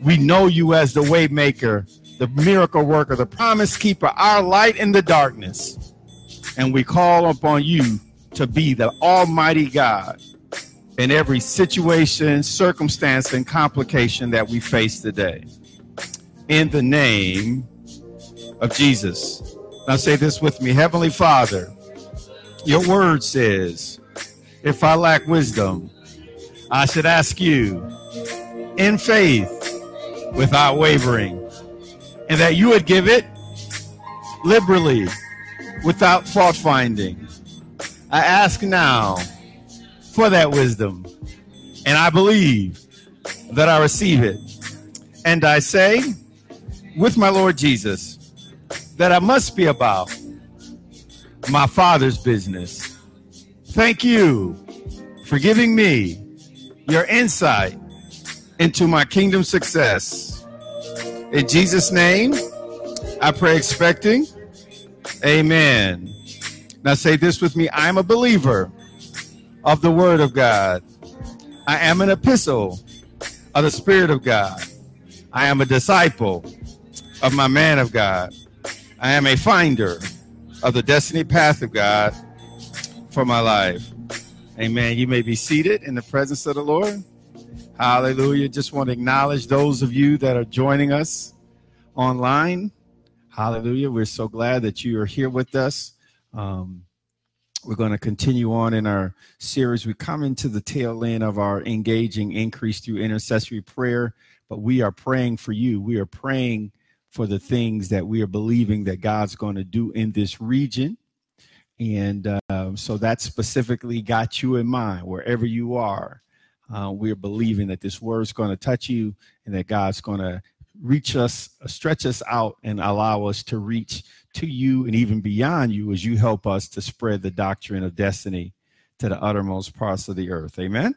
We know you as the way maker, the miracle worker, the promise keeper, our light in the darkness. And we call upon you to be the Almighty God in every situation, circumstance, and complication that we face today. In the name of Jesus. Now say this with me Heavenly Father, your word says, if I lack wisdom, I should ask you in faith without wavering, and that you would give it liberally without fault finding. I ask now for that wisdom. And I believe that I receive it. And I say, with my Lord Jesus, that I must be about my Father's business. Thank you for giving me your insight into my kingdom success. In Jesus' name, I pray expecting. Amen. Now say this with me I'm a believer of the Word of God. I am an epistle of the Spirit of God. I am a disciple of my man of God. I am a finder of the destiny path of God for my life. Amen. You may be seated in the presence of the Lord. Hallelujah. Just want to acknowledge those of you that are joining us online. Hallelujah. We're so glad that you are here with us. Um, we're going to continue on in our series. We come into the tail end of our engaging increase through intercessory prayer, but we are praying for you. We are praying for the things that we are believing that God's going to do in this region. And uh, so that specifically got you in mind wherever you are. Uh, we're believing that this word is going to touch you and that God's going to reach us, stretch us out, and allow us to reach to you and even beyond you as you help us to spread the doctrine of destiny to the uttermost parts of the earth. Amen.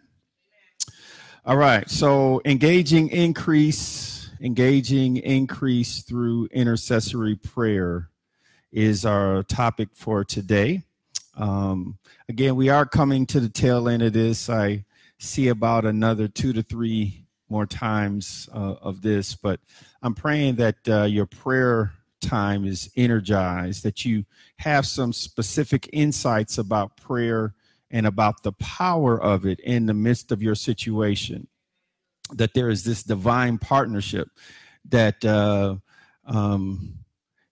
All right. So engaging increase, engaging increase through intercessory prayer is our topic for today. Um, again, we are coming to the tail end of this. I see about another two to three more times uh, of this, but I'm praying that uh, your prayer time is energized, that you have some specific insights about prayer and about the power of it in the midst of your situation. That there is this divine partnership that, uh, um,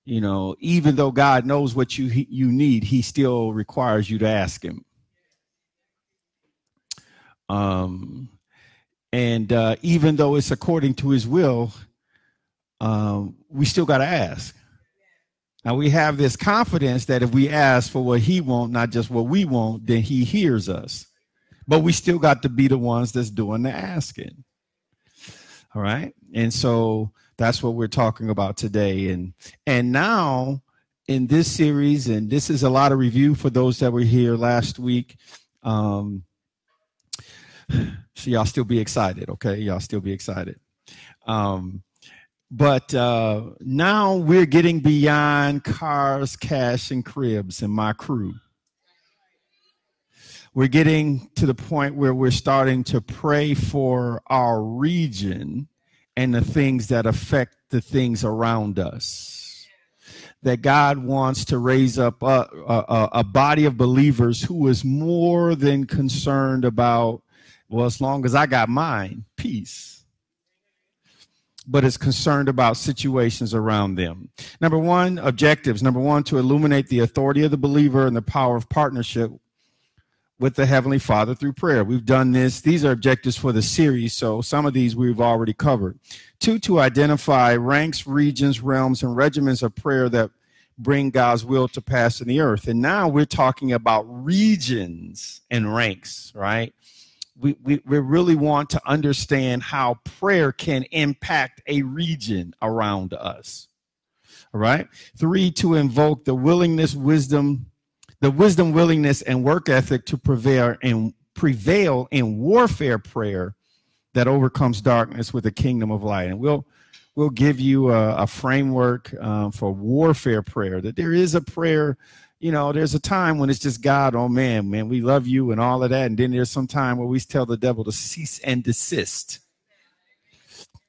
you know, even though God knows what you you need, He still requires you to ask Him. Um, and uh, even though it's according to His will, um, we still got to ask. Now we have this confidence that if we ask for what he want, not just what we want, then he hears us. But we still got to be the ones that's doing the asking. All right. And so that's what we're talking about today. And and now in this series, and this is a lot of review for those that were here last week. Um so y'all still be excited, okay? Y'all still be excited. Um but uh, now we're getting beyond cars, cash, and cribs and my crew. We're getting to the point where we're starting to pray for our region and the things that affect the things around us. That God wants to raise up a, a, a body of believers who is more than concerned about, well, as long as I got mine, peace but is concerned about situations around them. Number one, objectives. Number one, to illuminate the authority of the believer and the power of partnership with the Heavenly Father through prayer. We've done this. These are objectives for the series, so some of these we've already covered. Two, to identify ranks, regions, realms, and regiments of prayer that bring God's will to pass in the earth. And now we're talking about regions and ranks, right? We, we, we really want to understand how prayer can impact a region around us. All right. Three, to invoke the willingness, wisdom, the wisdom, willingness, and work ethic to prevail and prevail in warfare prayer that overcomes darkness with the kingdom of light. And we'll we'll give you a, a framework um, for warfare prayer. That there is a prayer you know, there's a time when it's just God, oh man, man, we love you and all of that. And then there's some time where we tell the devil to cease and desist.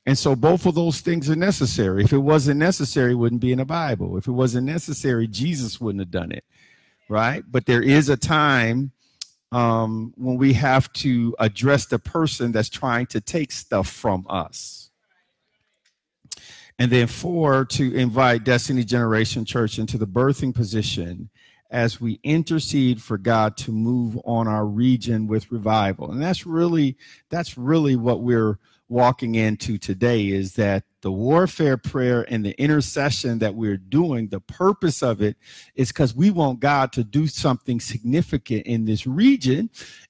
And so both of those things are necessary. If it wasn't necessary, it wouldn't be in the Bible. If it wasn't necessary, Jesus wouldn't have done it. Right? But there is a time um, when we have to address the person that's trying to take stuff from us. And then four, to invite Destiny Generation Church into the birthing position as we intercede for God to move on our region with revival. And that's really that's really what we're walking into today is that the warfare prayer and the intercession that we're doing, the purpose of it is because we want God to do something significant in this region.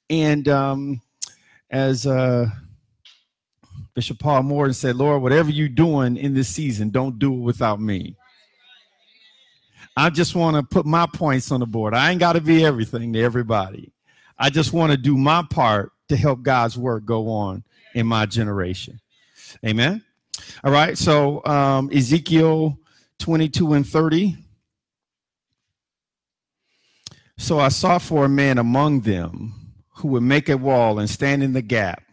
And um, as uh, Bishop Paul Morton said, Lord, whatever you're doing in this season, don't do it without me. I just want to put my points on the board. I ain't got to be everything to everybody. I just want to do my part to help God's work go on in my generation. Amen. All right. So um, Ezekiel 22 and 30. So I sought for a man among them who would make a wall and stand in the gap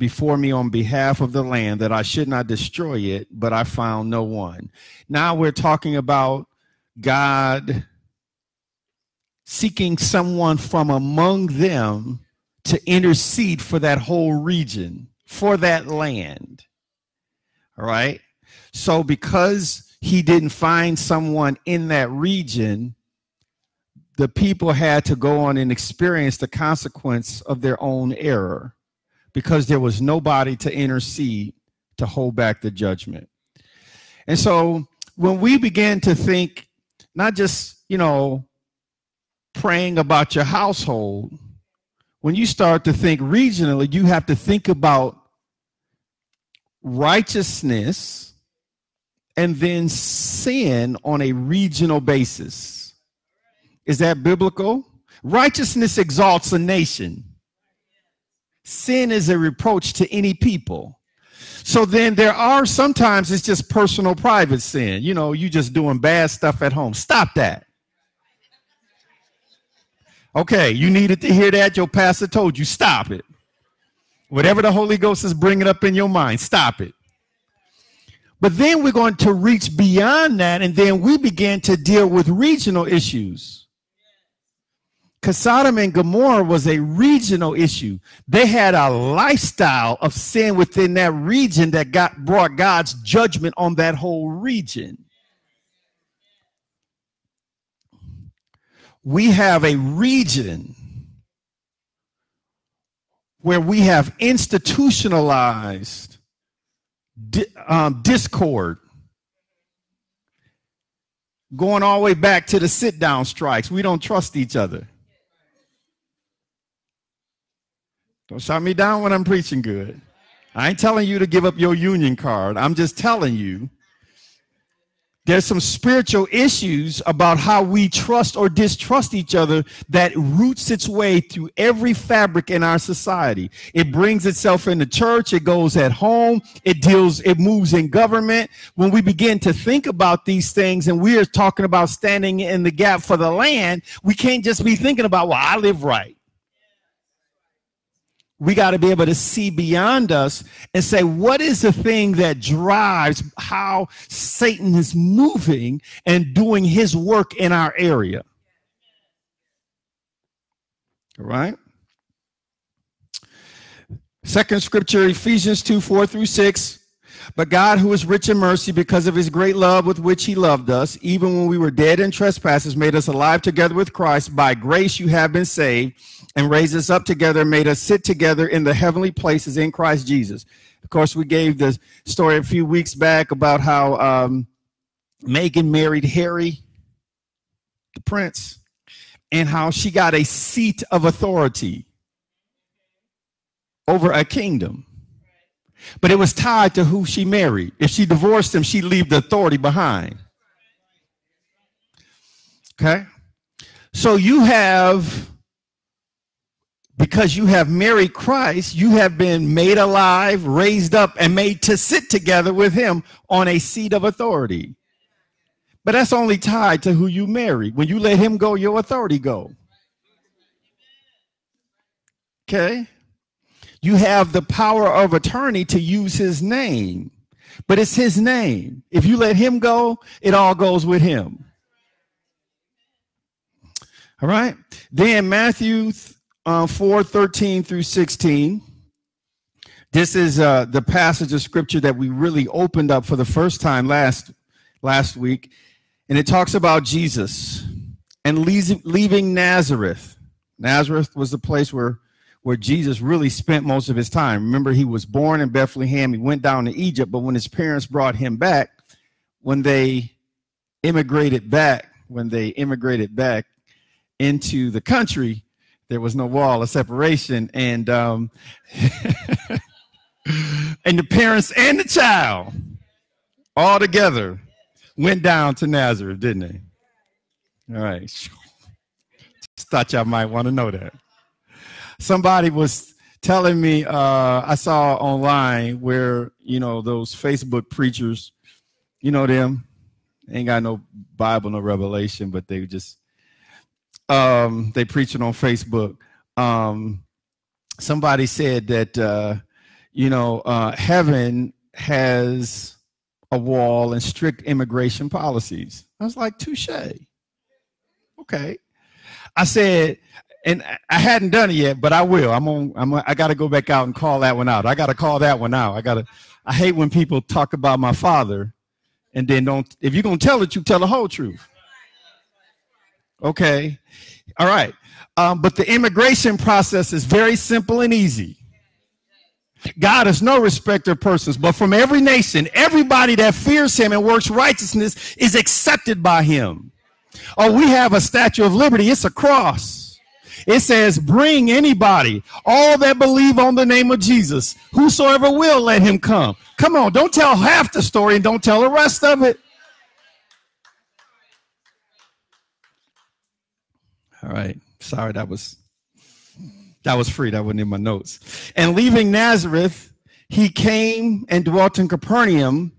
before me on behalf of the land that I should not destroy it, but I found no one. Now we're talking about God seeking someone from among them to intercede for that whole region, for that land. All right. So, because he didn't find someone in that region, the people had to go on and experience the consequence of their own error because there was nobody to intercede to hold back the judgment. And so, when we begin to think, not just, you know, praying about your household, when you start to think regionally, you have to think about righteousness and then sin on a regional basis. Is that biblical? Righteousness exalts a nation. Sin is a reproach to any people. So then there are sometimes it's just personal private sin. You know, you just doing bad stuff at home. Stop that. Okay, you needed to hear that. Your pastor told you, stop it. Whatever the Holy Ghost is bringing up in your mind, stop it. But then we're going to reach beyond that, and then we begin to deal with regional issues. Because Sodom and Gomorrah was a regional issue. They had a lifestyle of sin within that region that got brought God's judgment on that whole region. we have a region where we have institutionalized di- um, discord going all the way back to the sit down strikes. We don't trust each other. Don't shut me down when I'm preaching good. I ain't telling you to give up your union card. I'm just telling you there's some spiritual issues about how we trust or distrust each other that roots its way through every fabric in our society. It brings itself in the church, it goes at home, it deals, it moves in government. When we begin to think about these things and we are talking about standing in the gap for the land, we can't just be thinking about, well, I live right we got to be able to see beyond us and say, what is the thing that drives how Satan is moving and doing his work in our area? All right. Second scripture, Ephesians 2 4 through 6. But God, who is rich in mercy, because of his great love with which he loved us, even when we were dead in trespasses, made us alive together with Christ. By grace you have been saved and raised us up together made us sit together in the heavenly places in Christ Jesus. Of course, we gave the story a few weeks back about how um, Meghan married Harry, the prince, and how she got a seat of authority over a kingdom. But it was tied to who she married. If she divorced him, she'd leave the authority behind. Okay? So you have because you have married Christ, you have been made alive, raised up, and made to sit together with him on a seat of authority. But that's only tied to who you marry. When you let him go, your authority go. Okay? You have the power of attorney to use his name, but it's his name. If you let him go, it all goes with him. All right. Then Matthew uh, 4 13 through 16. This is uh, the passage of scripture that we really opened up for the first time last last week, and it talks about Jesus and leaving Nazareth. Nazareth was the place where where Jesus really spent most of his time. Remember, he was born in Bethlehem. He went down to Egypt, but when his parents brought him back, when they immigrated back, when they immigrated back into the country, there was no wall of separation, and um, and the parents and the child all together went down to Nazareth, didn't they? All right. Just thought y'all might want to know that. Somebody was telling me uh, I saw online where you know those Facebook preachers, you know them, ain't got no Bible, no revelation, but they just um, they preaching on Facebook. Um, somebody said that uh, you know uh, heaven has a wall and strict immigration policies. I was like, touche. Okay. I said, and I hadn't done it yet, but I will. I'm on. I'm. I got to go back out and call that one out. I got to call that one out. I got to. I hate when people talk about my father, and then don't. If you're gonna tell it, you tell the whole truth. Okay. All right. Um, but the immigration process is very simple and easy. God is no respecter of persons, but from every nation, everybody that fears him and works righteousness is accepted by him. Oh, we have a statue of liberty. It's a cross. It says, bring anybody, all that believe on the name of Jesus, whosoever will let him come. Come on, don't tell half the story and don't tell the rest of it. All right. Sorry, that was that was free. That wasn't in my notes. And leaving Nazareth, he came and dwelt in Capernaum,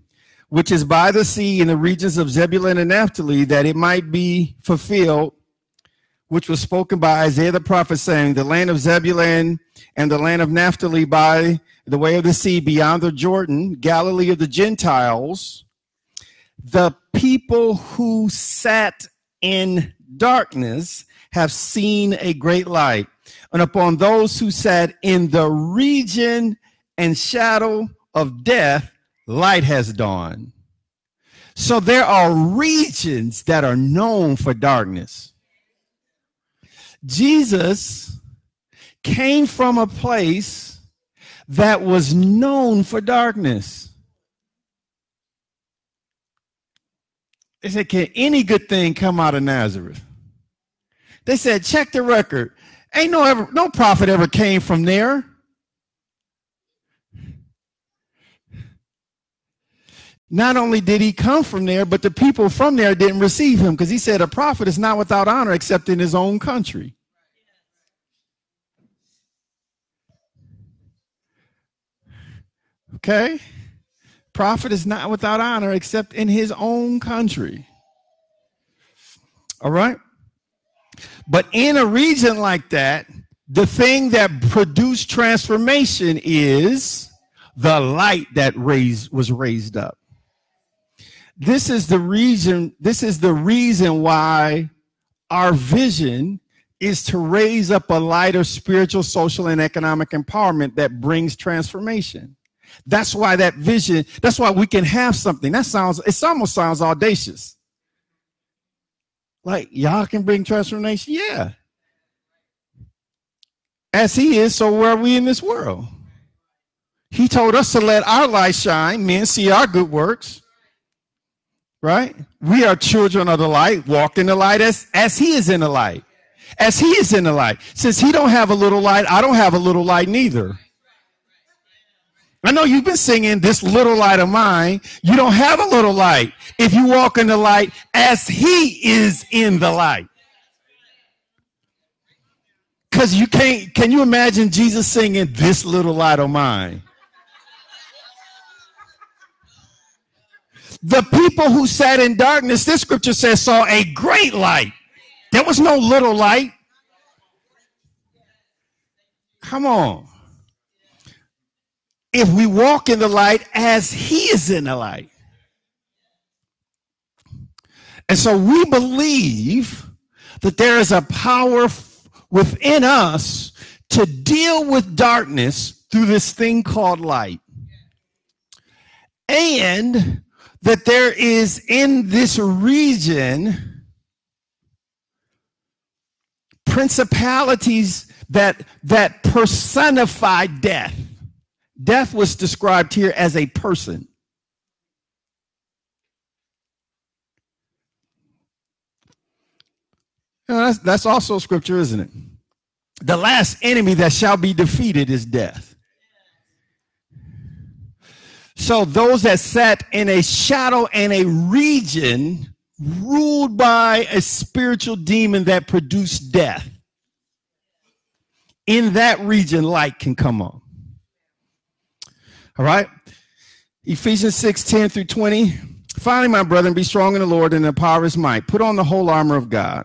which is by the sea in the regions of Zebulun and Naphtali, that it might be fulfilled, which was spoken by Isaiah the prophet, saying, The land of Zebulun and the land of Naphtali by the way of the sea beyond the Jordan, Galilee of the Gentiles, the people who sat in darkness have seen a great light. And upon those who sat in the region and shadow of death, light has dawned. So there are regions that are known for darkness. Jesus came from a place that was known for darkness. They said, Can any good thing come out of Nazareth? They said, check the record. Ain't no ever no prophet ever came from there. Not only did he come from there, but the people from there didn't receive him because he said a prophet is not without honor except in his own country. Okay? Prophet is not without honor except in his own country. All right? But in a region like that, the thing that produced transformation is the light that raised was raised up. This is the reason, this is the reason why our vision is to raise up a light of spiritual, social, and economic empowerment that brings transformation. That's why that vision, that's why we can have something. That sounds, it almost sounds audacious. Like, y'all can bring transformation? Yeah. As he is, so where are we in this world? He told us to let our light shine, men see our good works. Right? We are children of the light, walk in the light as, as he is in the light. As he is in the light. Since he don't have a little light, I don't have a little light neither. I know you've been singing this little light of mine. You don't have a little light if you walk in the light as he is in the light. Because you can't, can you imagine Jesus singing this little light of mine? The people who sat in darkness, this scripture says, saw a great light. There was no little light. Come on. if we walk in the light as he is in the light. And so we believe that there is a power within us to deal with darkness through this thing called light. And that there is in this region principalities that that personify death. Death was described here as a person. You know, that's, that's also scripture, isn't it? The last enemy that shall be defeated is death. So those that sat in a shadow and a region ruled by a spiritual demon that produced death. In that region, light can come on. All right. Ephesians 6 10 through 20. Finally, my brethren, be strong in the Lord and in the power of his might. Put on the whole armor of God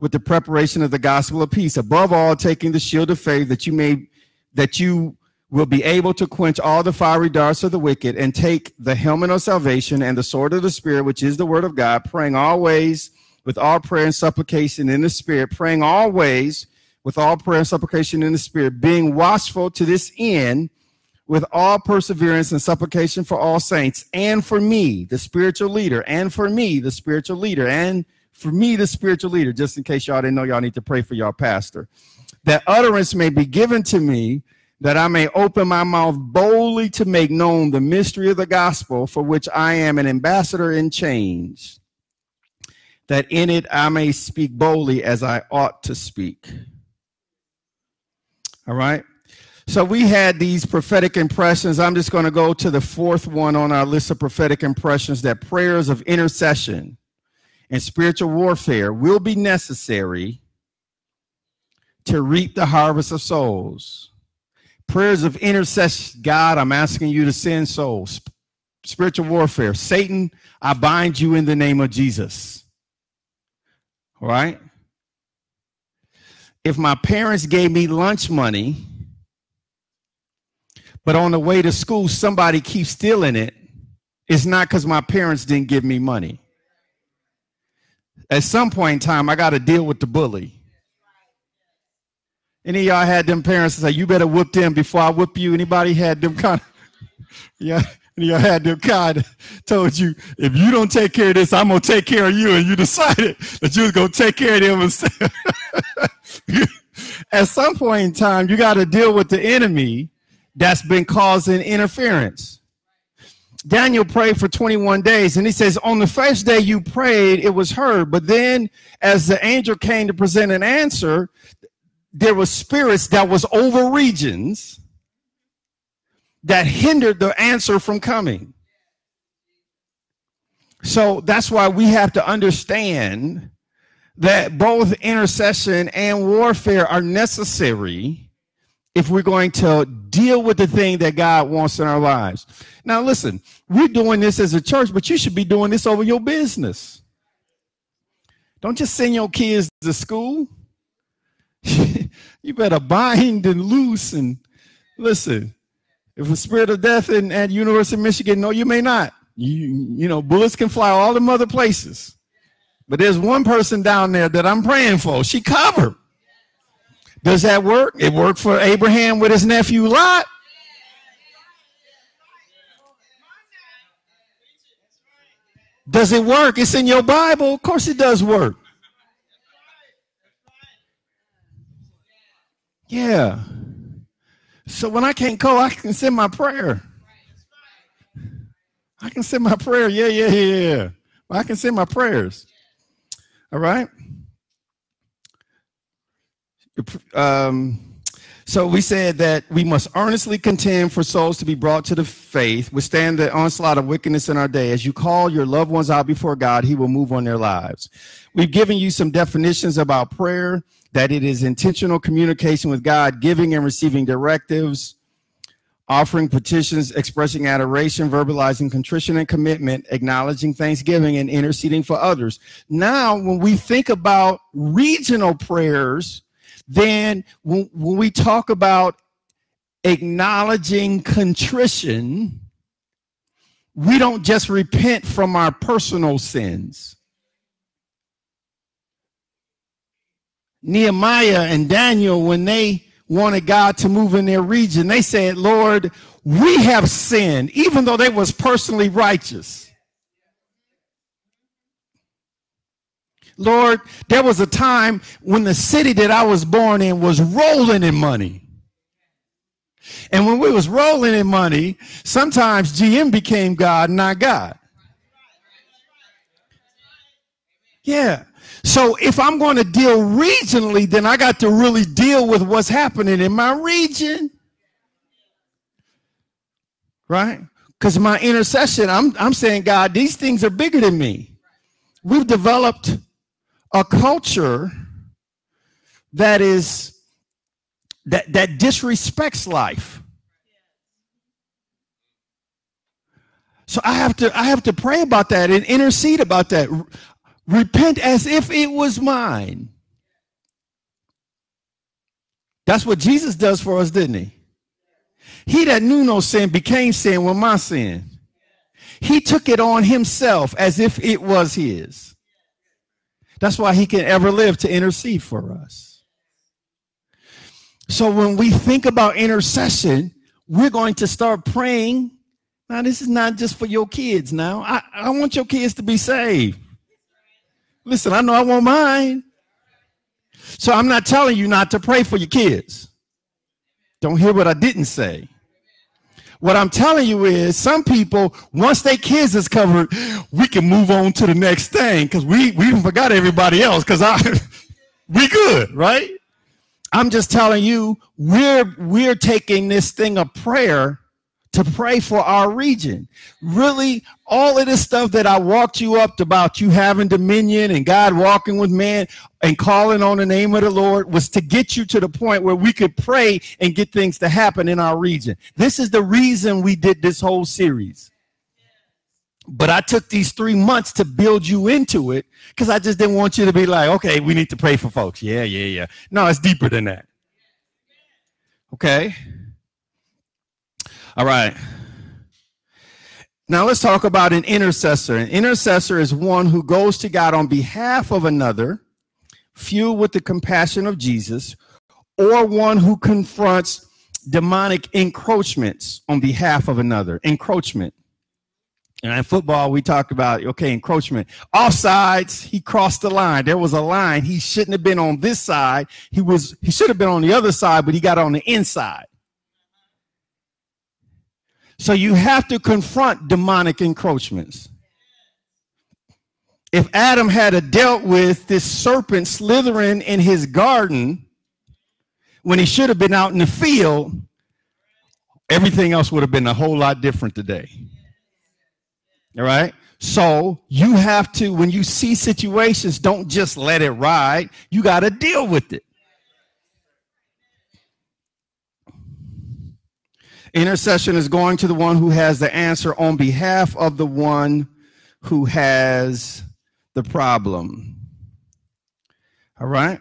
with the preparation of the gospel of peace. Above all, taking the shield of faith that you may that you will be able to quench all the fiery darts of the wicked and take the helmet of salvation and the sword of the spirit, which is the word of God, praying always with all prayer and supplication in the spirit, praying always with all prayer and supplication in the spirit, being watchful to this end with all perseverance and supplication for all saints and for me, the spiritual leader, and for me, the spiritual leader, and for me, the spiritual leader, just in case y'all didn't know, y'all need to pray for y'all pastor. That utterance may be given to me, that I may open my mouth boldly to make known the mystery of the gospel, for which I am an ambassador in chains, that in it I may speak boldly as I ought to speak. All right. So we had these prophetic impressions. I'm just going to go to the fourth one on our list of prophetic impressions that prayers of intercession and spiritual warfare will be necessary to reap the harvest of souls. Prayers of intercession, God, I'm asking you to send souls. Spiritual warfare, Satan, I bind you in the name of Jesus. All right? If my parents gave me lunch money, but on the way to school, somebody keeps stealing it, it's not because my parents didn't give me money at some point in time, I got to deal with the bully. Any of y'all had them parents say, "You better whoop them before I whoop you"? Anybody had them kind of? Yeah, any y'all had them kind of told you, "If you don't take care of this, I'm gonna take care of you," and you decided that you was gonna take care of them. At some point in time, you got to deal with the enemy that's been causing interference. Daniel prayed for 21 days, and he says, On the first day you prayed, it was heard. But then, as the angel came to present an answer, there were spirits that was over regions that hindered the answer from coming. So that's why we have to understand that both intercession and warfare are necessary if we're going to deal with the thing that God wants in our lives. Now, listen, we're doing this as a church, but you should be doing this over your business. Don't just send your kids to school. you better bind and loose and listen. If the spirit of death in, at University of Michigan, no, you may not. You, you know, bullets can fly all them other places. But there's one person down there that I'm praying for. She covered. Does that work? It worked for Abraham with his nephew Lot. Does it work? It's in your Bible. Of course, it does work. Yeah. So when I can't call, I can send my prayer. I can send my prayer. Yeah, yeah, yeah. I can send my prayers. All right. Um, So we said that we must earnestly contend for souls to be brought to the faith, withstand the onslaught of wickedness in our day. As you call your loved ones out before God, He will move on their lives. We've given you some definitions about prayer, that it is intentional communication with God, giving and receiving directives, offering petitions, expressing adoration, verbalizing contrition and commitment, acknowledging thanksgiving, and interceding for others. Now, when we think about regional prayers, then when, when we talk about acknowledging contrition, we don't just repent from our personal sins. Nehemiah and Daniel, when they wanted God to move in their region, they said, Lord, we have sinned, even though they was personally righteous. Lord, there was a time when the city that I was born in was rolling in money. And when we was rolling in money, sometimes GM became God, not God. Yeah. So if I'm going to deal regionally, then I got to really deal with what's happening in my region. Right? Because my intercession, I'm, I'm saying, God, these things are bigger than me. We've developed a culture that is that that disrespects life. So i have to i have to pray about that and intercede about that. Repent as if it was mine. That's what jesus does for us didn't he? He that knew no sin became sin with my sin. He took it on himself as if it was his that's why he can ever live to intercede for us. So when we think about intercession, we're going to start praying. Now, this is not just for your kids now. I, I want your kids to be saved. Listen, I know I want mine. So I'm not telling you not to pray for your kids. Don't hear what I didn't say. What I'm telling you is some people, once their kids is covered, we can move on to the next thing because we, we forgot everybody else because I we good, right? I'm just telling you, we're we're taking this thing of prayer to pray for our region. Really, all of this stuff that I walked you up about you having dominion and God walking with man and calling on the name of the Lord was to get you to the point where we could pray and get things to happen in our region. This is the reason we did this whole series. But I took these three months to build you into it because I just didn't want you to be like, okay, we need to pray for folks. Yeah, yeah, yeah. No, it's deeper than that. Okay. All right. Now let's talk about an intercessor. An intercessor is one who goes to God on behalf of another, fueled with the compassion of Jesus, or one who confronts demonic encroachments on behalf of another. Encroachment. And in football, we talk about, okay, encroachment. Offsides, he crossed the line. There was a line. He shouldn't have been on this side. He was, he should have been on the other side, but he got on the inside. So you have to confront demonic encroachments. If Adam had a dealt with this serpent slithering in his garden when he should have been out in the field, everything else would have been a whole lot different today. All right? So you have to, when you see situations, don't just let it ride. You got to deal with it. Intercession is going to the one who has the answer on behalf of the one who has the problem. All right.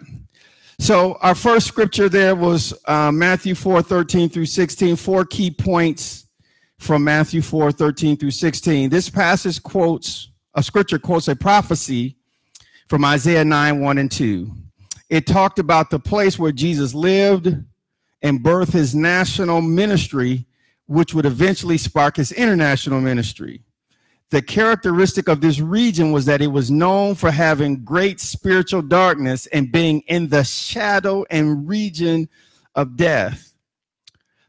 So our first scripture there was uh, Matthew 4 13 through 16, four key points from Matthew 4 13 through 16. This passage quotes, a scripture quotes a prophecy from Isaiah 9 1 and 2. It talked about the place where Jesus lived and birth his national ministry, which would eventually spark his international ministry. The characteristic of this region was that it was known for having great spiritual darkness and being in the shadow and region of death.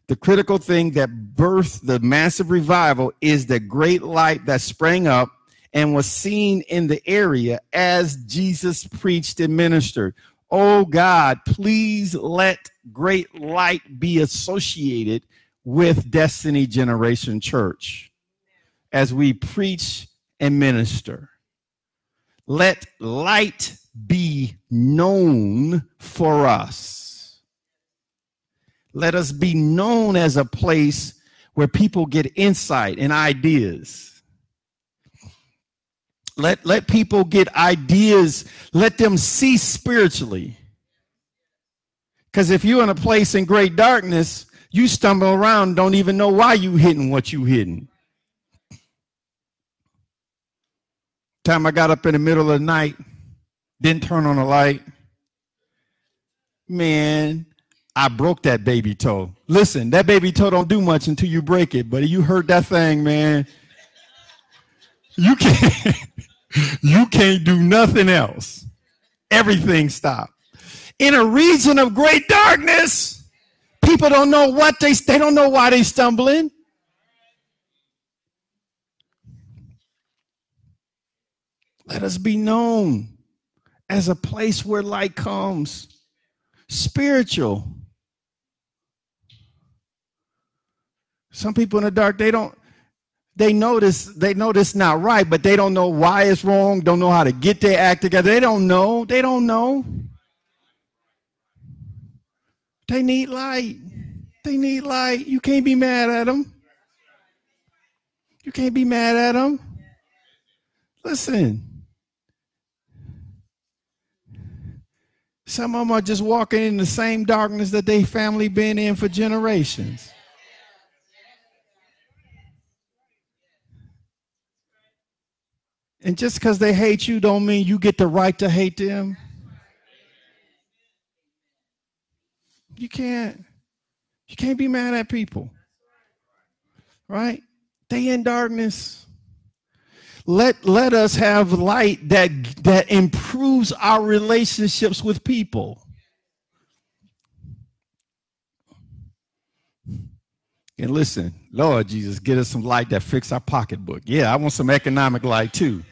The critical thing that birthed the massive revival is the great light that sprang up and was seen in the area as Jesus preached and ministered. Oh God, please let great light be associated with Destiny Generation Church as we preach and minister. Let light be known for us. Let us be known as a place where people get insight and ideas. Let, let people get ideas, let them see spiritually. Because if you're in a place in great darkness, you stumble around, don't even know why you hitting what you hitting. Time I got up in the middle of the night, didn't turn on the light. Man, I broke that baby toe. Listen, that baby toe don't do much until you break it, but you hurt that thing, man. You can't you can't do nothing else. Everything stopped. In a region of great darkness, people don't know what they they don't know why they stumbling. Let us be known as a place where light comes. Spiritual. Some people in the dark, they don't, they notice, they know this not right, but they don't know why it's wrong, don't know how to get their act together. They don't know. They don't know. They need light. They need light. You can't be mad at them. You can't be mad at them. Listen. Some of them are just walking in the same darkness that they family been in for generations. And just because they hate you don't mean you get the right to hate them. You can't. You can't be mad at people. Right? They in darkness. Let let us have light that that improves our relationships with people. And listen, Lord Jesus, get us some light that fix our pocketbook. Yeah, I want some economic light too.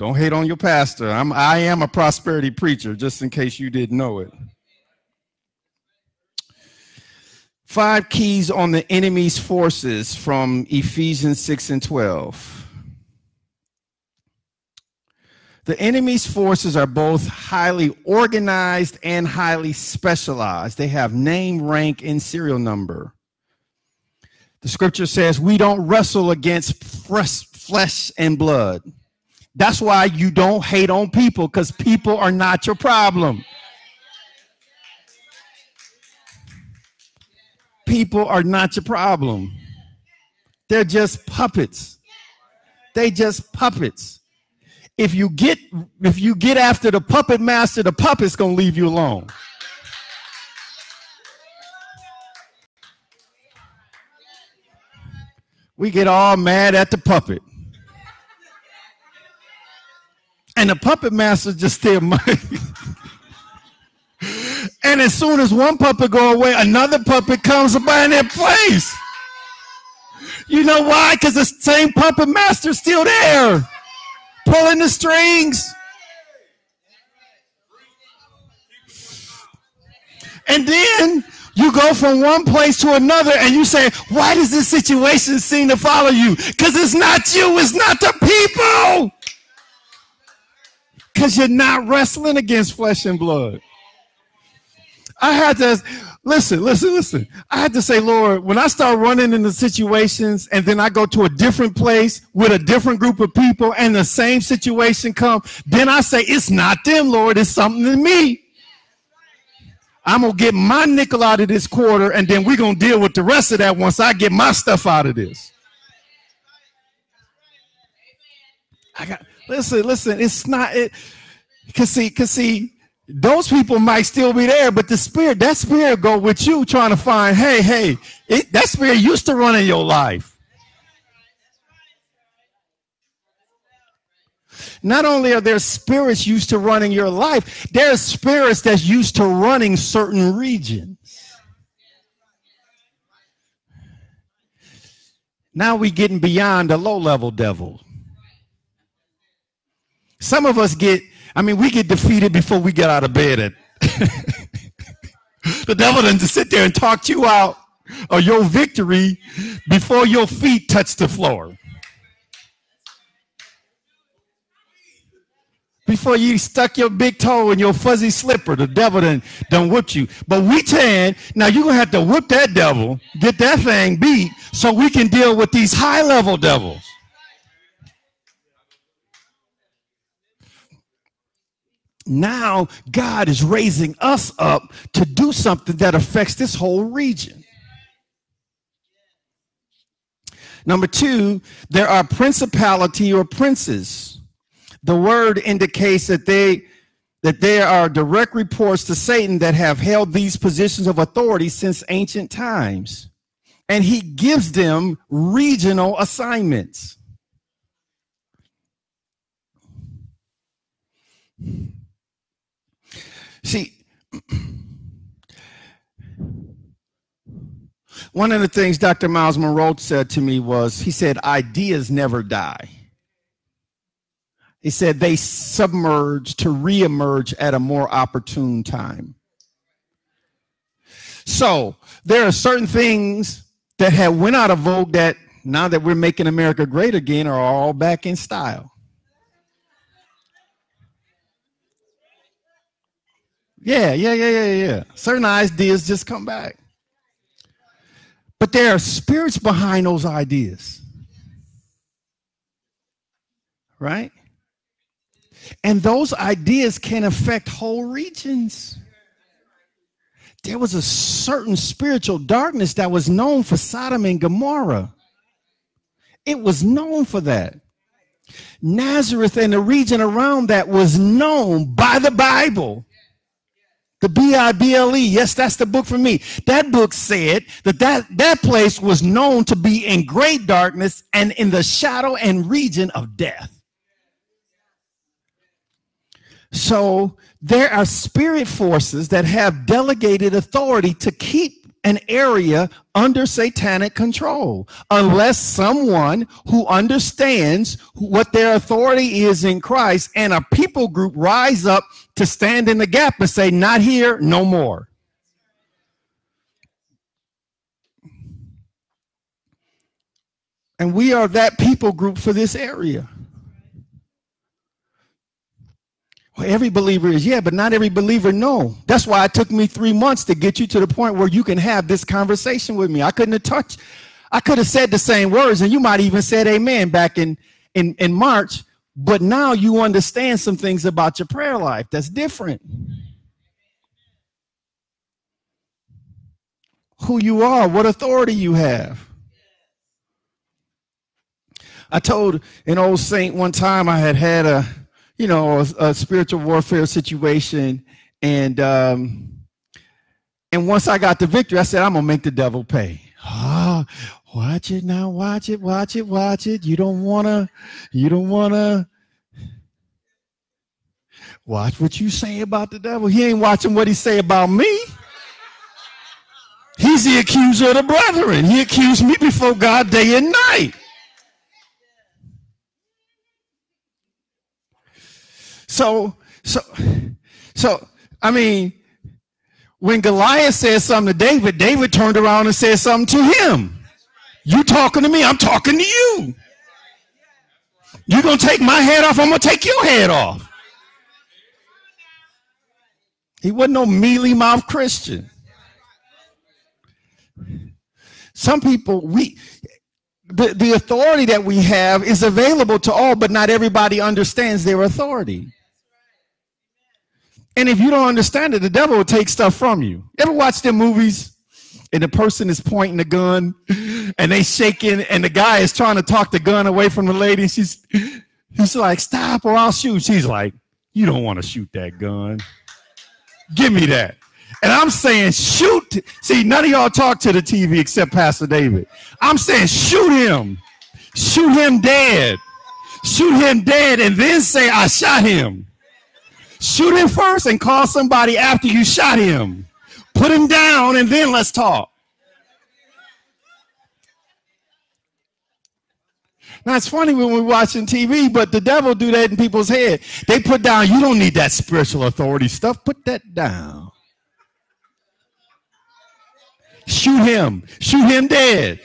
Don't hate on your pastor. I'm I am a prosperity preacher, just in case you didn't know it. Five keys on the enemy's forces from Ephesians 6 and 12. The enemy's forces are both highly organized and highly specialized. They have name, rank, and serial number. The scripture says we don't wrestle against flesh and blood. That's why you don't hate on people because people are not your problem. People are not your problem. They're just puppets. They just puppets. If you get if you get after the puppet master, the puppet's gonna leave you alone. We get all mad at the puppet. And the puppet master just still And as soon as one puppet go away, another puppet comes by in their place. You know why? Because the same puppet master's still there, pulling the strings. And then you go from one place to another and you say, why does this situation seem to follow you? Because it's not you, it's not the people. Because you're not wrestling against flesh and blood. I had to listen, listen, listen. I had to say, Lord, when I start running into situations and then I go to a different place with a different group of people and the same situation come, then I say, it's not them, Lord, it's something in me. I'm gonna get my nickel out of this quarter, and then we're gonna deal with the rest of that once I get my stuff out of this. I got listen, listen, it's not it cause see, cause see, those people might still be there, but the spirit, that spirit go with you trying to find, hey, hey, it, that spirit used to run in your life. Not only are there spirits used to running your life, there are spirits that's used to running certain regions. Now we getting beyond the low level devil. Some of us get I mean, we get defeated before we get out of bed. At The devil doesn't sit there and talk you out of your victory before your feet touch the floor. Before you stuck your big toe in your fuzzy slipper, the devil done, done whipped you. But we can, now you're going to have to whip that devil, get that thing beat, so we can deal with these high level devils. Now, God is raising us up to do something that affects this whole region. Number two, there are principality or princes. The word indicates that they that there are direct reports to Satan that have held these positions of authority since ancient times. And he gives them regional assignments. See, one of the things Dr. Myles Munroe said to me was he said, ideas never die. He said they submerge to reemerge at a more opportune time. So there are certain things that have went out of vogue that now that we're making America great again are all back in style. Yeah, yeah, yeah, yeah, yeah. Certain ideas just come back. But there are spirits behind those ideas. Right? And those ideas can affect whole regions. There was a certain spiritual darkness that was known for Sodom and Gomorrah. It was known for that. Nazareth and the region around that was known by the Bible the B-I-B-L-E. Yes, that's the book for me. That book said that, that that place was known to be in great darkness and in the shadow and region of death. So there are spirit forces that have delegated authority to keep an area under satanic control unless someone who understands what their authority is in Christ and a people group rise up to stand in the gap and say, Not here, no more. And we are that people group for this area. Well, every believer is, yeah, but not every believer, no. That's why it took me three months to get you to the point where you can have this conversation with me. I couldn't have touched, I could have said the same words, and you might even said amen back in, in, in March, but now you understand some things about your prayer life that's different. Who you are, what authority you have. I told an old saint one time I had had a you know, a, a spiritual warfare situation. And um, and once I got the victory, I said, I'm gonna make the devil pay. Ah, watch it now, watch it, watch it, watch it. You don't wanna, you don't wanna watch what you say about the devil. He ain't watching what he say about me. He's the accuser of the brethren. He accused me before God day and night. So, so, so, I mean, when Goliath said something to David, David turned around and said something to him. You talking to me, I'm talking to you. You're going to take my head off, I'm going to take your head off. He wasn't no mealy mouth Christian. Some people, we, the, the authority that we have is available to all, but not everybody understands their authority. And if you don't understand it, the devil will take stuff from you. Ever watch them movies and the person is pointing the gun and they shaking and the guy is trying to talk the gun away from the lady. She's he's like, stop or I'll shoot. She's like, you don't want to shoot that gun. Give me that. And I'm saying, shoot. See, none of y'all talk to the TV except Pastor David. I'm saying, shoot him. Shoot him dead. Shoot him dead and then say, I shot him. Shoot him first and call somebody after you shot him. Put him down and then let's talk. Now it's funny when we're watching TV, but the devil do that in people's head. They put down, you don't need that spiritual authority stuff. Put that down. Shoot him. Shoot him dead.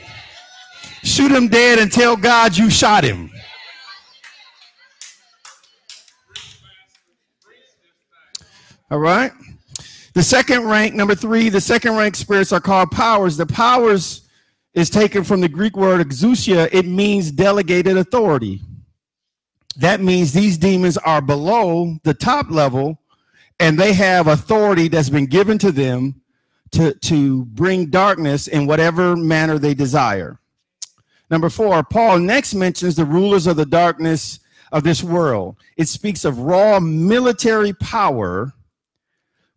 Shoot him dead and tell God you shot him. All right. The second rank, number three, the second rank spirits are called powers. The powers is taken from the Greek word exousia. It means delegated authority. That means these demons are below the top level and they have authority that's been given to them to, to bring darkness in whatever manner they desire. Number four, Paul next mentions the rulers of the darkness of this world. It speaks of raw military power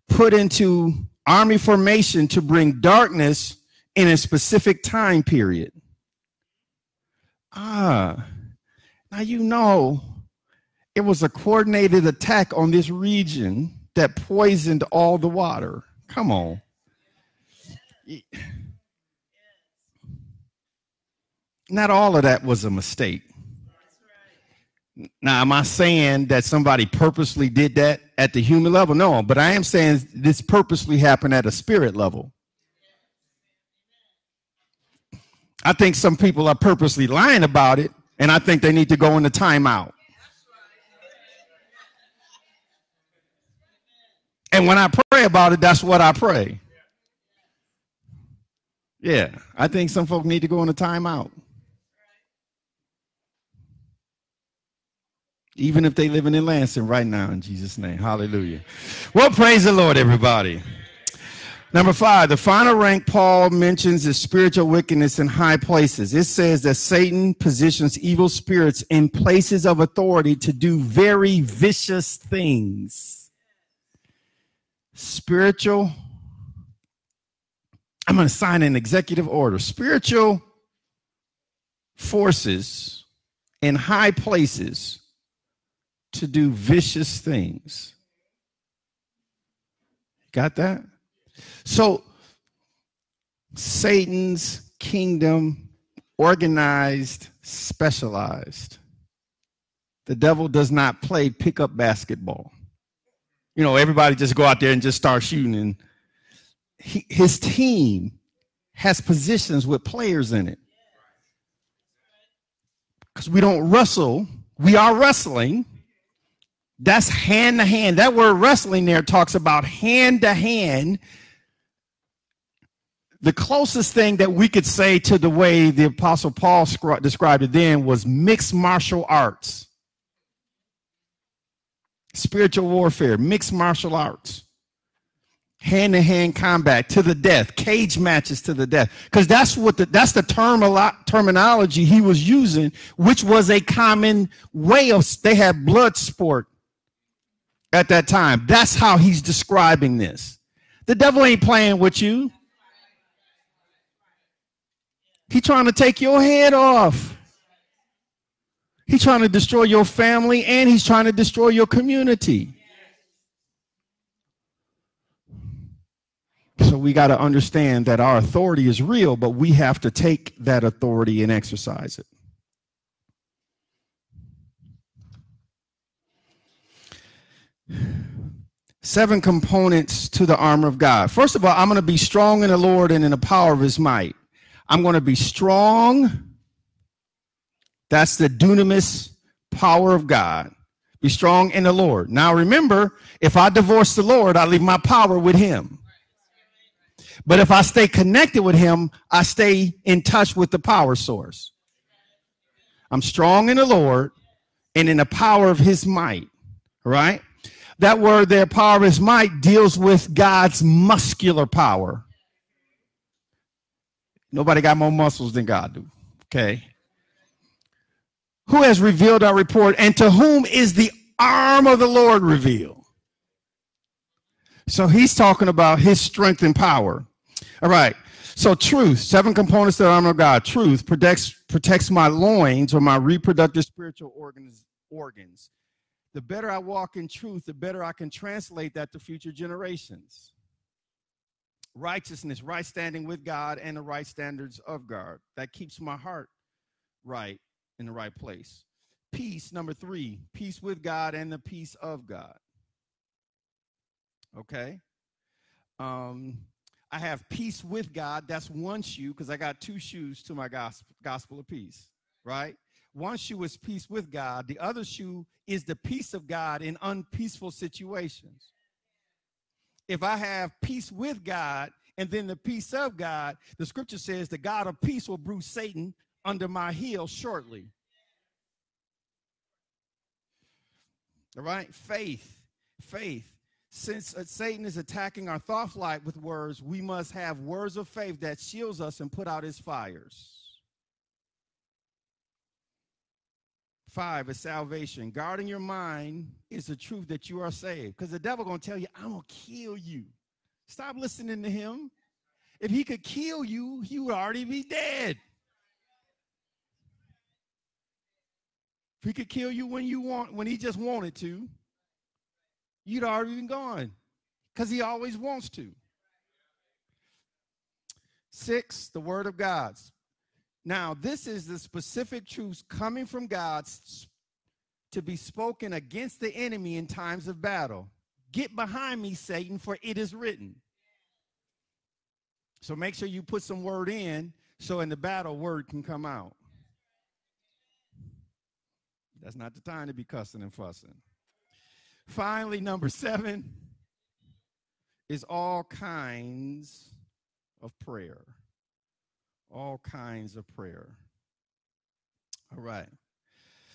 put into army formation to bring darkness in a specific time period. Ah, now you know it was a coordinated attack on this region that poisoned all the water. Come on. Not all of that was a mistake. Now, am I saying that somebody purposely did that at the human level? No, but I am saying this purposely happened at a spirit level. I think some people are purposely lying about it, and I think they need to go into timeout. And when I pray about it, that's what I pray. Yeah, I think some folk need to go in a timeout. Even if they living in Lansing right now, in Jesus' name. Hallelujah. Well, praise the Lord, everybody. Number five, the final rank Paul mentions is spiritual wickedness in high places. It says that Satan positions evil spirits in places of authority to do very vicious things spiritual, I'm going to sign an executive order. Spiritual forces in high places to do vicious things. Got that? So, Satan's kingdom, organized, specialized. The devil does not play pickup basketball you know, everybody just go out there and just start shooting. And he, his team has positions with players in it. Because we don't wrestle, we are wrestling. That's hand to hand. That word wrestling there talks about hand to hand. The closest thing that we could say to the way the Apostle Paul described it then was mixed martial arts spiritual warfare, mixed martial arts, hand to hand combat to the death, cage matches to the death. Because that's what the, that's the term terminology he was using, which was a common way of they had blood sport at that time. That's how he's describing this. The devil ain't playing with you. He trying to take your head off. He's trying to destroy your family and he's trying to destroy your community. So we got to understand that our authority is real, but we have to take that authority and exercise it. Seven components to the armor of God. First of all, I'm going to be strong in the Lord and in the power of his might. I'm going to be strong that's the dunamis power of God. Be strong in the Lord. Now remember, if I divorce the Lord, I leave my power with him. But if I stay connected with him, I stay in touch with the power source. I'm strong in the Lord and in the power of his might. Right? That word there, power is might, deals with God's muscular power. Nobody got more muscles than God do. Okay. Who has revealed our report, and to whom is the arm of the Lord revealed? So he's talking about his strength and power. All right. So truth, seven components of the armor of God. Truth protects protects my loins or my reproductive spiritual organs organs. The better I walk in truth, the better I can translate that to future generations. Righteousness, right standing with God and the right standards of God. That keeps my heart right in the right place. Peace, number three, peace with God and the peace of God. Okay? Um, I have peace with God. That's one shoe because I got two shoes to my gospel, gospel of peace, right? One shoe is peace with God. The other shoe is the peace of God in unpeaceful situations. If I have peace with God and then the peace of God, the scripture says the God of peace will bruise Satan under my heel shortly. All right? Faith. Faith since uh, Satan is attacking our thought life with words, we must have words of faith that shields us and put out his fires. Five is salvation. Guarding your mind is the truth that you are saved. Because the devil gonna tell you, I'm gonna kill you. Stop listening to him. If he could kill you, he would already be dead. If he could kill you when you want, when he just wanted to, you'd already been gone because he always wants to. Six, the word of God. Now, this is the specific truths coming from God to be spoken against the enemy in times of battle. Get behind me, Satan, for it is written. So make sure you put some word in so in the battle, word can come out. That's not the time to be cussing and fussing. Finally, number seven is all kinds of prayer. All kinds of prayer. All right.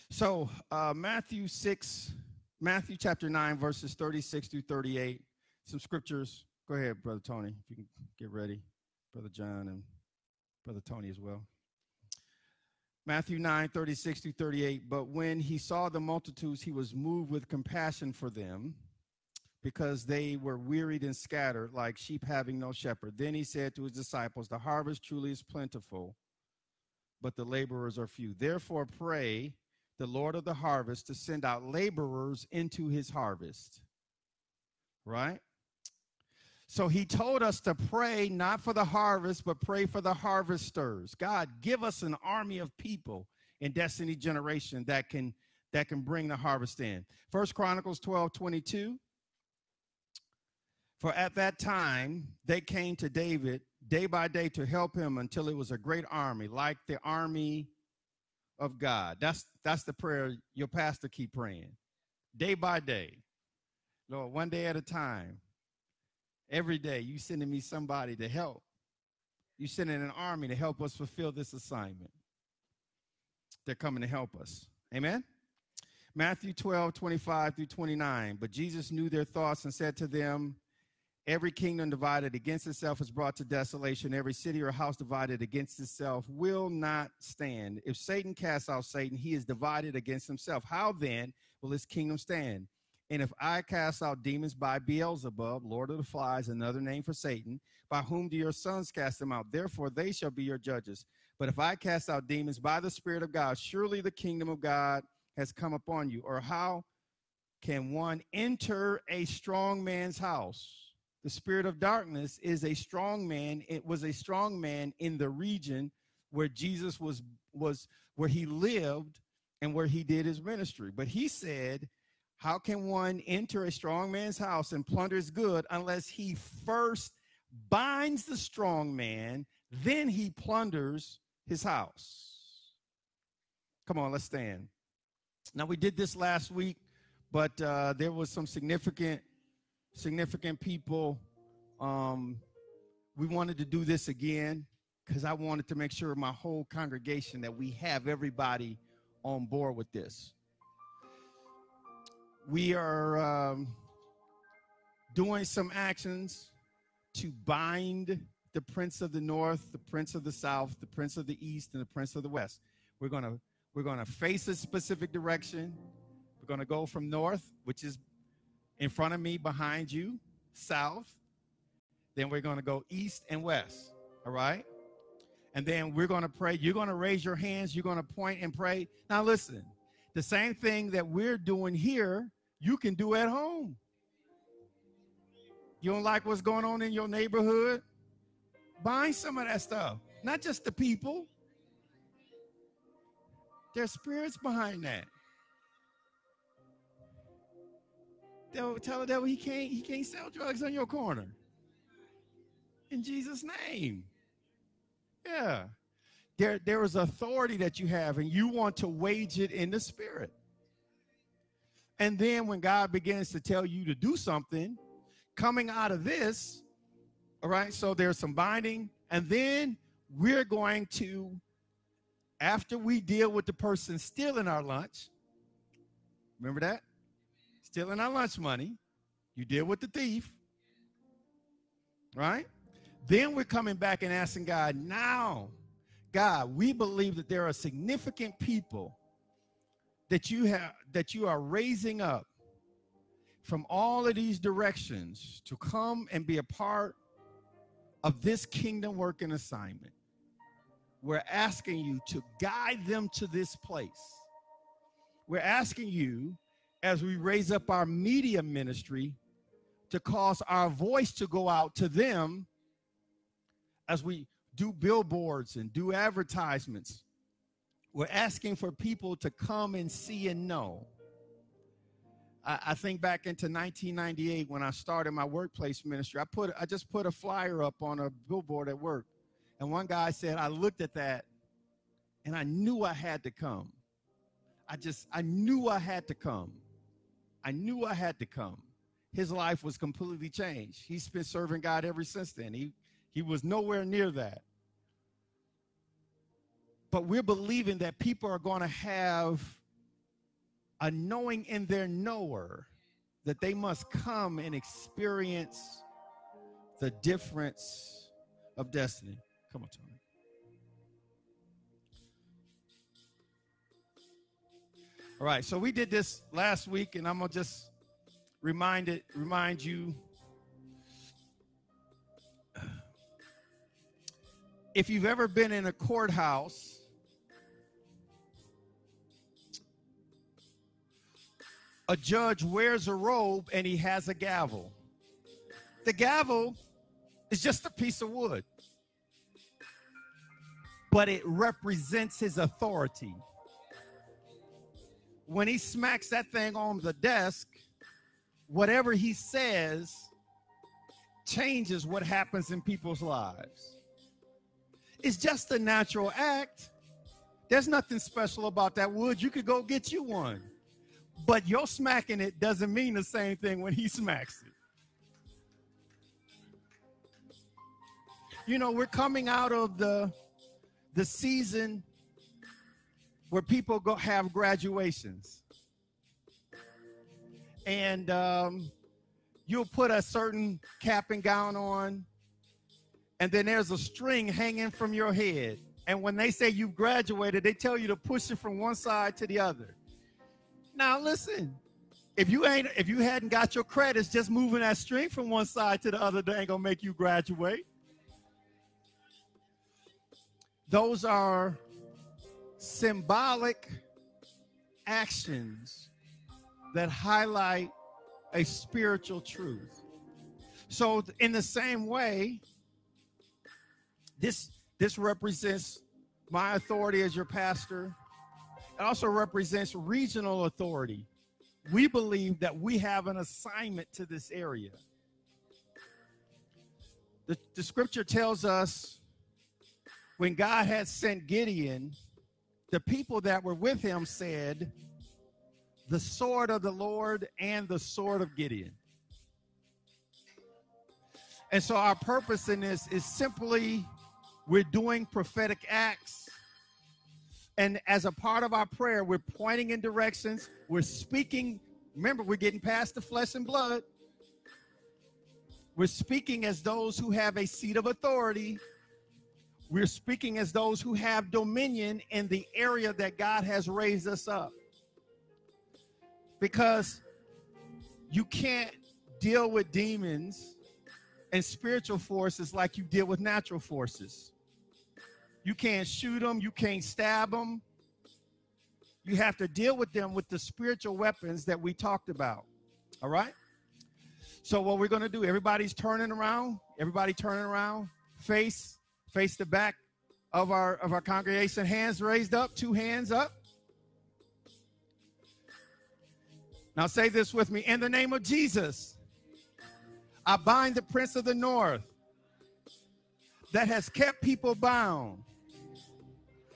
So, uh, Matthew 6, Matthew chapter 9, verses 36 through 38. Some scriptures. Go ahead, Brother Tony, if you can get ready. Brother John and Brother Tony as well. Matthew 9, 36 through 38. But when he saw the multitudes, he was moved with compassion for them because they were wearied and scattered like sheep having no shepherd. Then he said to his disciples, The harvest truly is plentiful, but the laborers are few. Therefore, pray the Lord of the harvest to send out laborers into his harvest. Right? So he told us to pray not for the harvest, but pray for the harvesters. God, give us an army of people in Destiny Generation that can that can bring the harvest in. First Chronicles 12, 22. For at that time they came to David day by day to help him until it was a great army, like the army of God. That's that's the prayer your pastor keep praying. Day by day. Lord, one day at a time. Every day, you sending me somebody to help. You sending an army to help us fulfill this assignment. They're coming to help us. Amen. Matthew 12, 25 through 29. But Jesus knew their thoughts and said to them, Every kingdom divided against itself is brought to desolation. Every city or house divided against itself will not stand. If Satan casts out Satan, he is divided against himself. How then will his kingdom stand? And if I cast out demons by Beelzebub, Lord of the Flies, another name for Satan, by whom do your sons cast them out? Therefore they shall be your judges. But if I cast out demons by the Spirit of God, surely the kingdom of God has come upon you. Or how can one enter a strong man's house? The spirit of darkness is a strong man. It was a strong man in the region where Jesus was was where he lived and where he did his ministry. But he said, how can one enter a strong man's house and plunder his good unless he first binds the strong man, then he plunders his house? Come on, let's stand. Now we did this last week, but uh, there was some significant, significant people. Um, we wanted to do this again because I wanted to make sure my whole congregation that we have everybody on board with this we are um, doing some actions to bind the prince of the north, the prince of the south, the prince of the east, and the prince of the west. We're gonna we're gonna face a specific direction. We're gonna go from north, which is in front of me, behind you, south. Then we're gonna go east and west. All right. And then we're gonna pray. You're gonna raise your hands. You're gonna point and pray. Now listen. The same thing that we're doing here you can do at home. You don't like what's going on in your neighborhood? Buy some of that stuff, not just the people. There's spirits behind that. They'll tell the devil he can't he can't sell drugs on your corner. in Jesus' name. Yeah. There, there is authority that you have, and you want to wage it in the spirit. And then when God begins to tell you to do something, coming out of this, all right, so there's some binding, and then we're going to, after we deal with the person stealing our lunch, remember that? Stealing our lunch money, you deal with the thief, right? Then we're coming back and asking God, now, God, we believe that there are significant people that you have that you are raising up from all of these directions to come and be a part of this kingdom work and assignment. We're asking you to guide them to this place. We're asking you, as we raise up our media ministry, to cause our voice to go out to them as we do billboards and do advertisements. We're asking for people to come and see and know. I, I think back into 1998 when I started my workplace ministry. I put I just put a flyer up on a billboard at work, and one guy said I looked at that, and I knew I had to come. I just I knew I had to come. I knew I had to come. His life was completely changed. He's been serving God ever since then. He he was nowhere near that. But we're believing that people are going to have a knowing in their knower that they must come and experience the difference of destiny. Come on, Tony. All right, so we did this last week, and I'm gonna just remind it, remind you. If you've ever been in a courthouse a judge wears a robe and he has a gavel. The gavel is just a piece of wood, but it represents his authority. When he smacks that thing on the desk, whatever he says changes what happens in people's lives. It's just a natural act. There's nothing special about that wood. You could go get you one. But your smacking it doesn't mean the same thing when he smacks it. You know, we're coming out of the the season where people go have graduations. And um, you'll put a certain cap and gown on, and then there's a string hanging from your head. And when they say you've graduated, they tell you to push it from one side to the other. Now listen, if you ain't if you hadn't got your credits, just moving that string from one side to the other, they ain't gonna make you graduate. Those are symbolic actions that highlight a spiritual truth. So in the same way, this this represents my authority as your pastor it also represents regional authority. We believe that we have an assignment to this area. The, the scripture tells us when God had sent Gideon, the people that were with him said, The sword of the Lord and the sword of Gideon. And so, our purpose in this is simply we're doing prophetic acts and as a part of our prayer, we're pointing in directions, we're speaking. Remember, we're getting past the flesh and blood. We're speaking as those who have a seat of authority. We're speaking as those who have dominion in the area that God has raised us up. Because you can't deal with demons and spiritual forces like you deal with natural forces. You can't shoot them, you can't stab them. You have to deal with them with the spiritual weapons that we talked about. All right? So what we're going to do, everybody's turning around, everybody turning around, face face the back of our of our congregation, hands raised up, two hands up. Now say this with me. In the name of Jesus, I bind the prince of the north that has kept people bound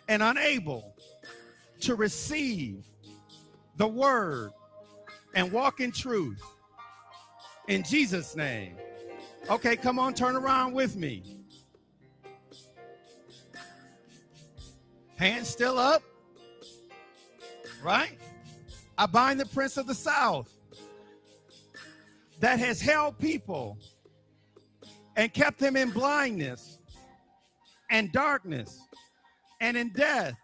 and unable to receive the word and walk in truth. In Jesus' name. Okay, come on, turn around with me. Hands still up. Right? I bind the prince of the south that has held people and kept them in blindness and darkness and in death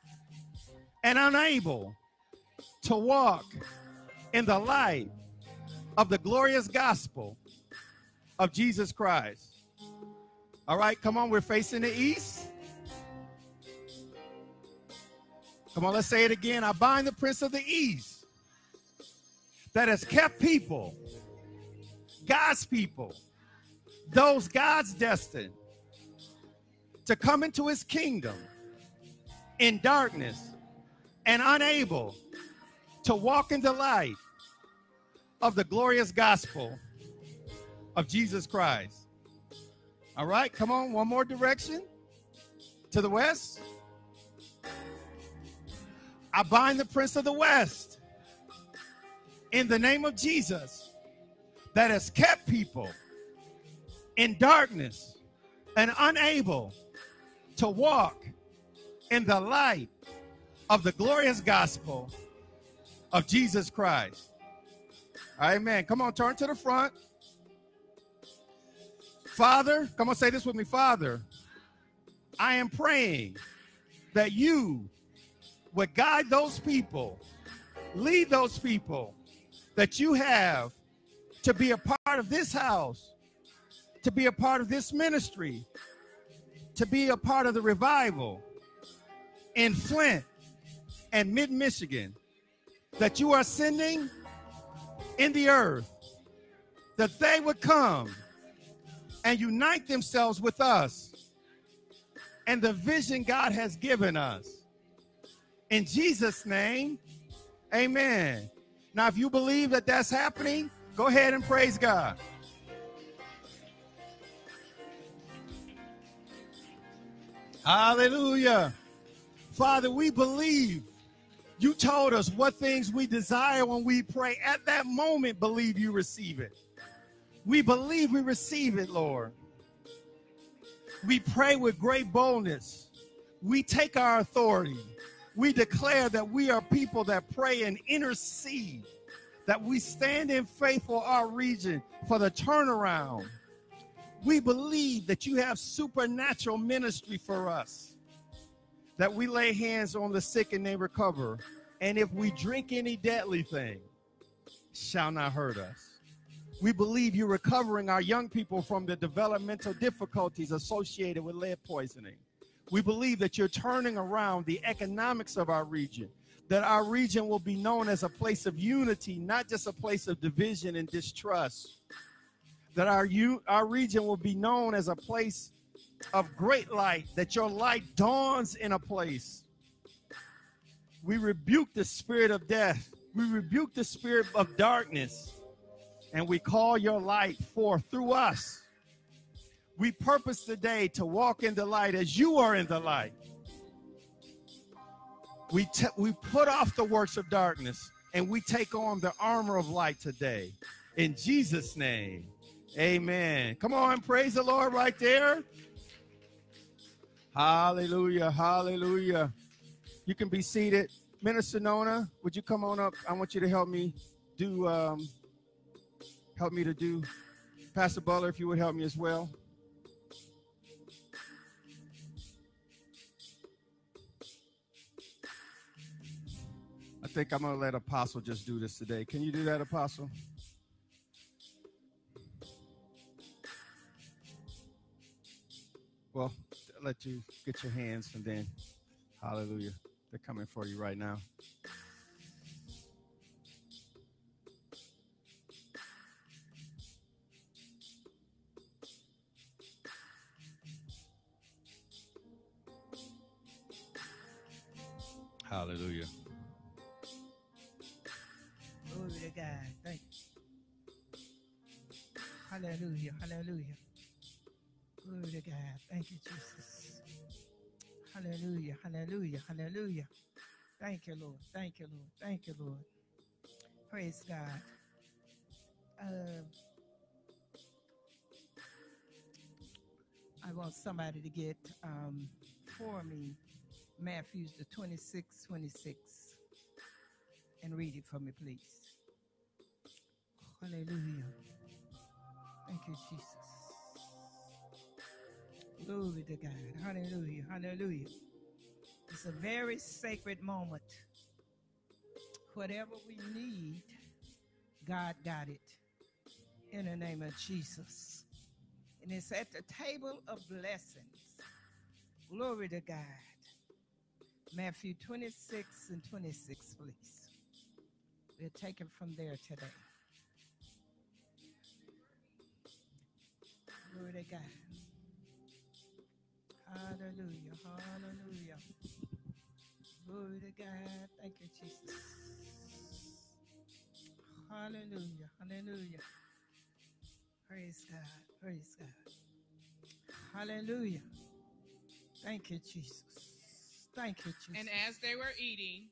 and unable to walk in the light of the glorious gospel of Jesus Christ. All right, come on, we're facing the east. Come on, let's say it again. I bind the prince of the east that has kept people, God's people, those God's destined to come into his kingdom in darkness and unable to walk in the light of the glorious gospel of Jesus Christ. All right, come on, one more direction to the west. I bind the prince of the west in the name of Jesus that has kept people in darkness and unable to walk in the light of the glorious gospel of Jesus Christ. Amen. Come on, turn to the front. Father, come on, say this with me. Father, I am praying that you would guide those people, lead those people that you have to be a part of this house, to be a part of this ministry, to be a part of the revival in Flint and mid Michigan that you are sending in the earth, that they would come and unite themselves with us and the vision God has given us. In Jesus' name, amen. Now, if you believe that that's happening, go ahead and praise God. Hallelujah. Father, we believe you told us what things we desire when we pray. At that moment, believe you receive it. We believe we receive it, Lord. We pray with great boldness. We take our authority. We declare that we are people that pray and intercede, that we stand in faith for our region, for the turnaround. We believe that you have supernatural ministry for us that we lay hands on the sick and they recover. And if we drink any deadly thing, shall not hurt us. We believe you're recovering our young people from the developmental difficulties associated with lead poisoning. We believe that you're turning around the economics of our region, that our region will be known as a place of unity, not just a place of division and distrust. That our, you, our region will be known as a place of great light, that your light dawns in a place. We rebuke the spirit of death. We rebuke the spirit of darkness. And we call your light forth through us. We purpose today to walk in the light as you are in the light. We, we put off the works of darkness and we take on the armor of light today. In Jesus' name, amen. Come on, praise the Lord right there. Hallelujah. Hallelujah. You can be seated. Minister Nona, would you come on up? I want you to help me do um, help me to do Pastor Butler, if you would help me as well. Think I'm gonna let Apostle just do this today. Can you do that, Apostle? Well, let you get your hands and then, hallelujah, they're coming for you right now. Lord. Thank you, Lord. Thank you, Lord. Praise God. Uh, I want somebody to get um, for me Matthew's the 26, 26 and read it for me, please. Hallelujah. Thank you, Jesus. Glory to God. Hallelujah. Hallelujah. It's a very sacred moment. Whatever we need, God got it. In the name of Jesus. And it's at the table of blessings. Glory to God. Matthew 26 and 26, please. We'll take it from there today. Glory to God. Hallelujah. Hallelujah. Glory to God. Thank you, Jesus. Hallelujah. Hallelujah. Praise God. Praise God. Hallelujah. Thank you, Jesus. Thank you, Jesus. And as they were eating,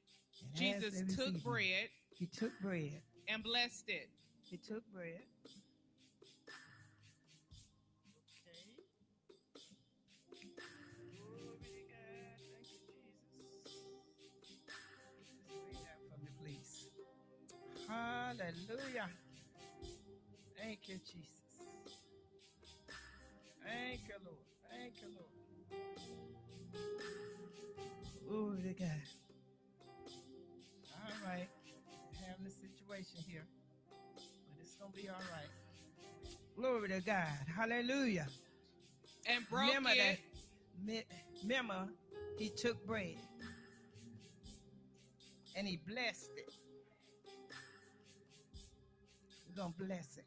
And Jesus took eating, bread He took bread. and blessed it. He took bread. Hallelujah. Thank you, Jesus. Thank you, Lord. Thank you, Lord. Glory to God. All right. Having a situation here but it's gonna be all right. Glory to God. Hallelujah. And broke remember it that. Remember, he took bread and he blessed it. We're gonna bless it.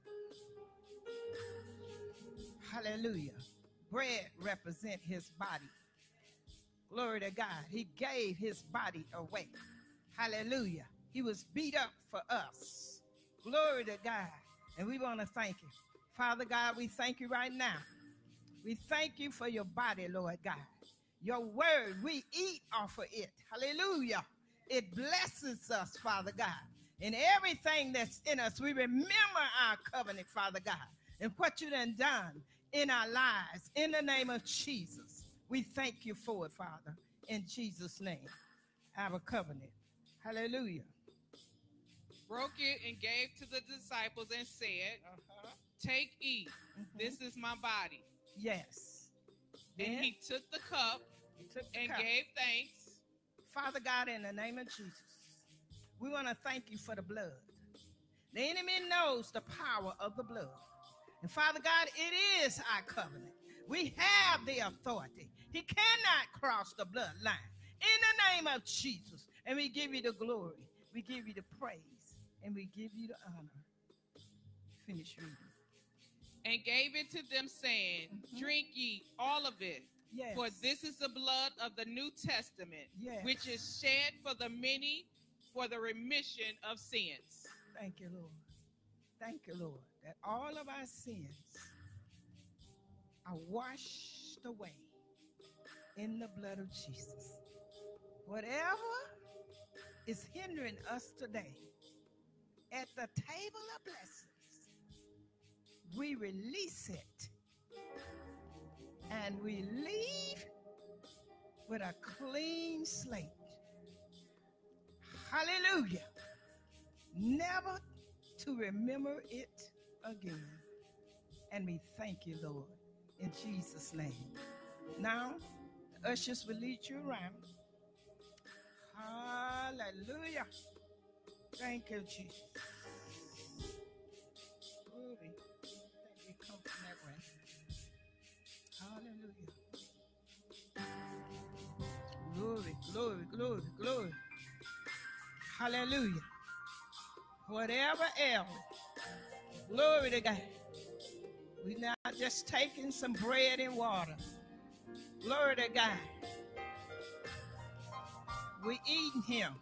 Hallelujah. Bread represent his body. Glory to God. He gave his body away. Hallelujah. He was beat up for us. Glory to God. And we want to thank you. Father God, we thank you right now. We thank you for your body, Lord God. Your word, we eat off of it. Hallelujah. It blesses us, Father God. And everything that's in us, we remember our covenant, Father God, and what you done done in our lives. In the name of Jesus, we thank you for it, Father. In Jesus' name, our covenant. Hallelujah. broke it and gave to the disciples and said, Uh-huh. Take, eat. Mhm. This is my body. Yes. And Then he took the cup took the and cup. gave thanks. Father God, in the name of Jesus, we want to thank you for the blood. The enemy knows the power of the blood. And Father God, it is our covenant. We have the authority. He cannot cross the bloodline. In the name of Jesus. And we give you the glory. We give you the praise. And we give you the honor. Finish reading. And gave it to them, saying, Mhm. Drink ye all of it. Yes. For this is the blood of the New Testament, Yes. which is shed for the many for the remission of sins. Thank you, Lord. Thank you, Lord, that all of our sins are washed away in the blood of Jesus. Whatever is hindering us today at the table of blessings, we release it and we leave with a clean slate. Hallelujah. Never to remember it again. And we thank you, Lord, in Jesus' name. Now, the ushers will lead you around. Hallelujah. Thank you, Jesus. Glory. Thank you come from that way. Hallelujah. Glory, glory, glory, glory. Hallelujah. Whatever else. Glory to God. We're not just taking some bread and water. Glory to God. We're eating him.